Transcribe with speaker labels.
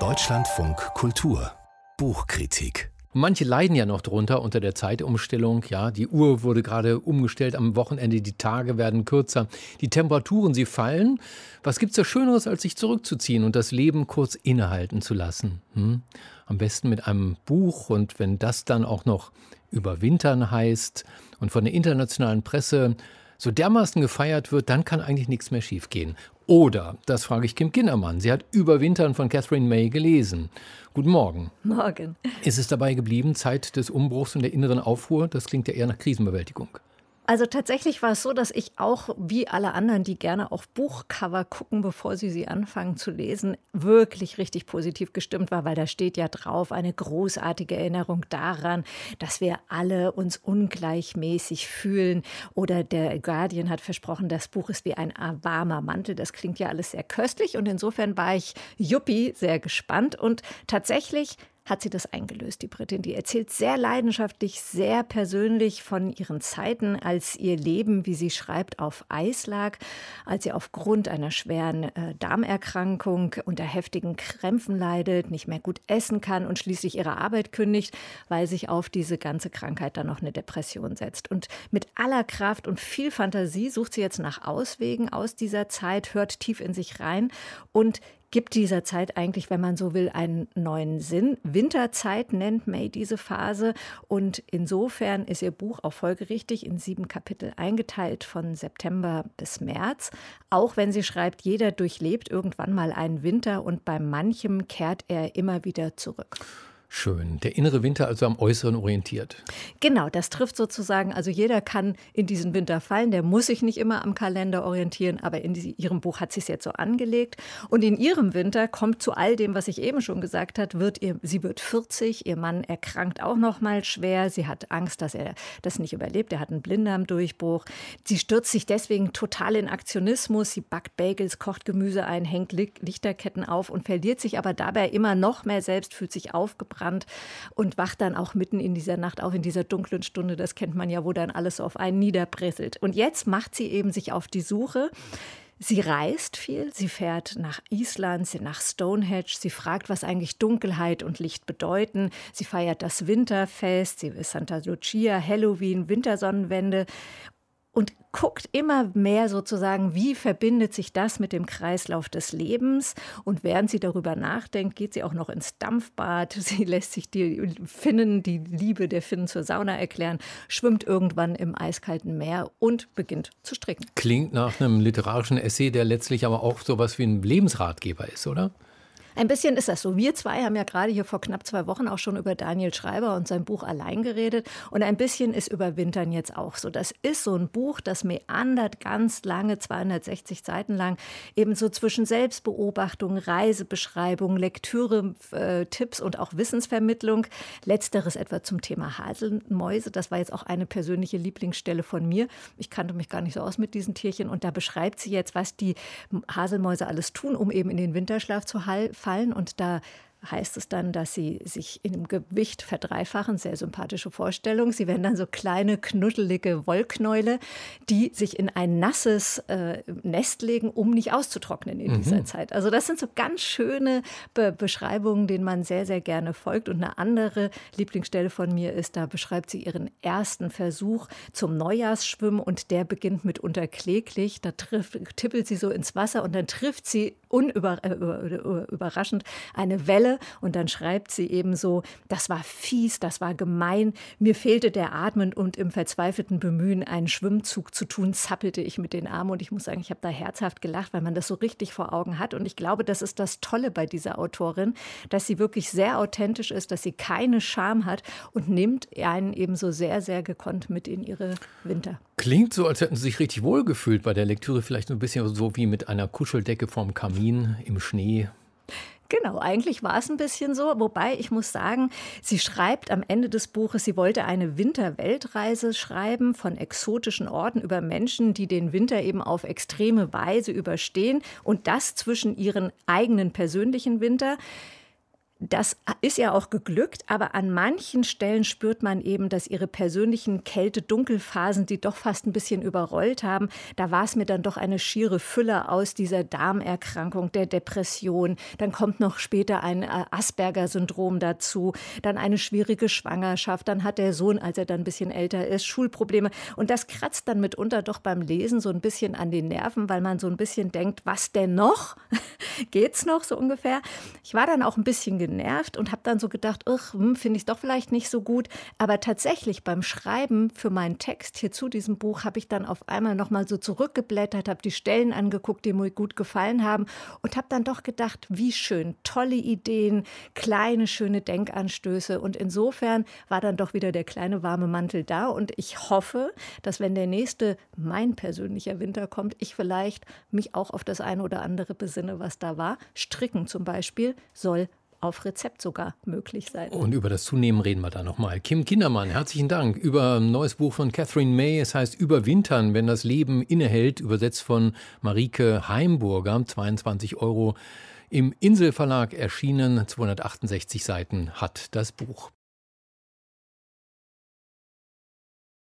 Speaker 1: Deutschlandfunk Kultur Buchkritik
Speaker 2: Manche leiden ja noch drunter unter der Zeitumstellung. Ja, die Uhr wurde gerade umgestellt am Wochenende, die Tage werden kürzer, die Temperaturen, sie fallen. Was gibt's da Schöneres, als sich zurückzuziehen und das Leben kurz innehalten zu lassen? Hm? Am besten mit einem Buch und wenn das dann auch noch überwintern heißt und von der internationalen Presse so dermaßen gefeiert wird, dann kann eigentlich nichts mehr schiefgehen. Oder, das frage ich Kim Kindermann, sie hat Überwintern von Catherine May gelesen. Guten Morgen.
Speaker 3: Morgen.
Speaker 2: Ist es dabei geblieben, Zeit des Umbruchs und der inneren Aufruhr? Das klingt ja eher nach Krisenbewältigung.
Speaker 3: Also tatsächlich war es so, dass ich auch, wie alle anderen, die gerne auf Buchcover gucken, bevor sie sie anfangen zu lesen, wirklich richtig positiv gestimmt war, weil da steht ja drauf eine großartige Erinnerung daran, dass wir alle uns ungleichmäßig fühlen. Oder der Guardian hat versprochen, das Buch ist wie ein warmer Mantel. Das klingt ja alles sehr köstlich und insofern war ich Juppie sehr gespannt und tatsächlich hat sie das eingelöst, die Britin. Die erzählt sehr leidenschaftlich, sehr persönlich von ihren Zeiten, als ihr Leben, wie sie schreibt, auf Eis lag, als sie aufgrund einer schweren äh, Darmerkrankung unter heftigen Krämpfen leidet, nicht mehr gut essen kann und schließlich ihre Arbeit kündigt, weil sich auf diese ganze Krankheit dann noch eine Depression setzt. Und mit aller Kraft und viel Fantasie sucht sie jetzt nach Auswegen aus dieser Zeit, hört tief in sich rein und gibt dieser Zeit eigentlich, wenn man so will, einen neuen Sinn. Winterzeit nennt May diese Phase und insofern ist ihr Buch auch folgerichtig in sieben Kapitel eingeteilt von September bis März. Auch wenn sie schreibt, jeder durchlebt irgendwann mal einen Winter und bei manchem kehrt er immer wieder zurück.
Speaker 2: Schön. Der innere Winter also am Äußeren orientiert.
Speaker 3: Genau, das trifft sozusagen, also jeder kann in diesen Winter fallen, der muss sich nicht immer am Kalender orientieren, aber in die, ihrem Buch hat sie es jetzt so angelegt. Und in ihrem Winter kommt zu all dem, was ich eben schon gesagt habe, wird ihr, sie wird 40, ihr Mann erkrankt auch noch mal schwer, sie hat Angst, dass er das nicht überlebt, er hat einen Blinddarmdurchbruch. Sie stürzt sich deswegen total in Aktionismus, sie backt Bagels, kocht Gemüse ein, hängt Lichterketten auf und verliert sich aber dabei immer noch mehr selbst, fühlt sich aufgebracht Strand und wacht dann auch mitten in dieser Nacht auf, in dieser dunklen Stunde. Das kennt man ja, wo dann alles auf einen niederpresselt. Und jetzt macht sie eben sich auf die Suche. Sie reist viel, sie fährt nach Island, sie nach Stonehenge, sie fragt, was eigentlich Dunkelheit und Licht bedeuten. Sie feiert das Winterfest, sie ist Santa Lucia, Halloween, Wintersonnenwende und guckt immer mehr sozusagen, wie verbindet sich das mit dem Kreislauf des Lebens. Und während sie darüber nachdenkt, geht sie auch noch ins Dampfbad. Sie lässt sich die Finnen, die Liebe der Finnen zur Sauna erklären, schwimmt irgendwann im eiskalten Meer und beginnt zu stricken.
Speaker 2: Klingt nach einem literarischen Essay, der letztlich aber auch so was wie ein Lebensratgeber ist, oder?
Speaker 3: Ein bisschen ist das so. Wir zwei haben ja gerade hier vor knapp zwei Wochen auch schon über Daniel Schreiber und sein Buch allein geredet. Und ein bisschen ist über Wintern jetzt auch so. Das ist so ein Buch, das meandert ganz lange, 260 Seiten lang, eben so zwischen Selbstbeobachtung, Reisebeschreibung, Lektüre, äh, Tipps und auch Wissensvermittlung. Letzteres etwa zum Thema Haselmäuse. Das war jetzt auch eine persönliche Lieblingsstelle von mir. Ich kannte mich gar nicht so aus mit diesen Tierchen. Und da beschreibt sie jetzt, was die Haselmäuse alles tun, um eben in den Winterschlaf zu halten fallen und da heißt es dann, dass sie sich im Gewicht verdreifachen. Sehr sympathische Vorstellung. Sie werden dann so kleine, knuddelige Wollknäule, die sich in ein nasses äh, Nest legen, um nicht auszutrocknen in mhm. dieser Zeit. Also das sind so ganz schöne Be Beschreibungen, denen man sehr, sehr gerne folgt. Und eine andere Lieblingsstelle von mir ist, da beschreibt sie ihren ersten Versuch zum Neujahrsschwimmen und der beginnt mitunter kläglich. Da trifft, tippelt sie so ins Wasser und dann trifft sie unüberraschend äh, eine Welle und dann schreibt sie eben so, das war fies, das war gemein, mir fehlte der Atmen und im verzweifelten Bemühen, einen Schwimmzug zu tun, zappelte ich mit den Armen und ich muss sagen, ich habe da herzhaft gelacht, weil man das so richtig vor Augen hat und ich glaube, das ist das Tolle bei dieser Autorin, dass sie wirklich sehr authentisch ist, dass sie keine Scham hat und nimmt einen eben so sehr, sehr gekonnt mit in ihre Winter.
Speaker 2: Klingt so, als hätten Sie sich richtig wohlgefühlt bei der Lektüre, vielleicht ein bisschen so wie mit einer Kuscheldecke vorm Kamin im Schnee.
Speaker 3: Genau, eigentlich war es ein bisschen so. Wobei ich muss sagen, sie schreibt am Ende des Buches, sie wollte eine Winterweltreise schreiben von exotischen Orten über Menschen, die den Winter eben auf extreme Weise überstehen und das zwischen ihren eigenen persönlichen Winter Das ist ja auch geglückt, aber an manchen Stellen spürt man eben, dass ihre persönlichen Kälte-Dunkelphasen die doch fast ein bisschen überrollt haben. Da war es mir dann doch eine schiere Fülle aus dieser Darmerkrankung, der Depression. Dann kommt noch später ein äh, Asperger-Syndrom dazu, dann eine schwierige Schwangerschaft. Dann hat der Sohn, als er dann ein bisschen älter ist, Schulprobleme. Und das kratzt dann mitunter doch beim Lesen so ein bisschen an den Nerven, weil man so ein bisschen denkt, was denn noch? Geht's noch so ungefähr? Ich war dann auch ein bisschen genervt und habe dann so gedacht, hm, finde ich es doch vielleicht nicht so gut. Aber tatsächlich beim Schreiben für meinen Text hier zu diesem Buch habe ich dann auf einmal noch mal so zurückgeblättert, habe die Stellen angeguckt, die mir gut gefallen haben und habe dann doch gedacht, wie schön, tolle Ideen, kleine schöne Denkanstöße und insofern war dann doch wieder der kleine warme Mantel da und ich hoffe, dass wenn der nächste mein persönlicher Winter kommt, ich vielleicht mich auch auf das eine oder andere besinne, was da war. Stricken zum Beispiel soll auf Rezept sogar möglich sein.
Speaker 2: Und über das Zunehmen reden wir da nochmal. Kim Kindermann, herzlichen Dank. Über ein neues Buch von Catherine May, es heißt Überwintern, wenn das Leben innehält, übersetzt von Marike Heimburger, 22 Euro. Im Inselverlag erschienen, 268 Seiten hat das Buch.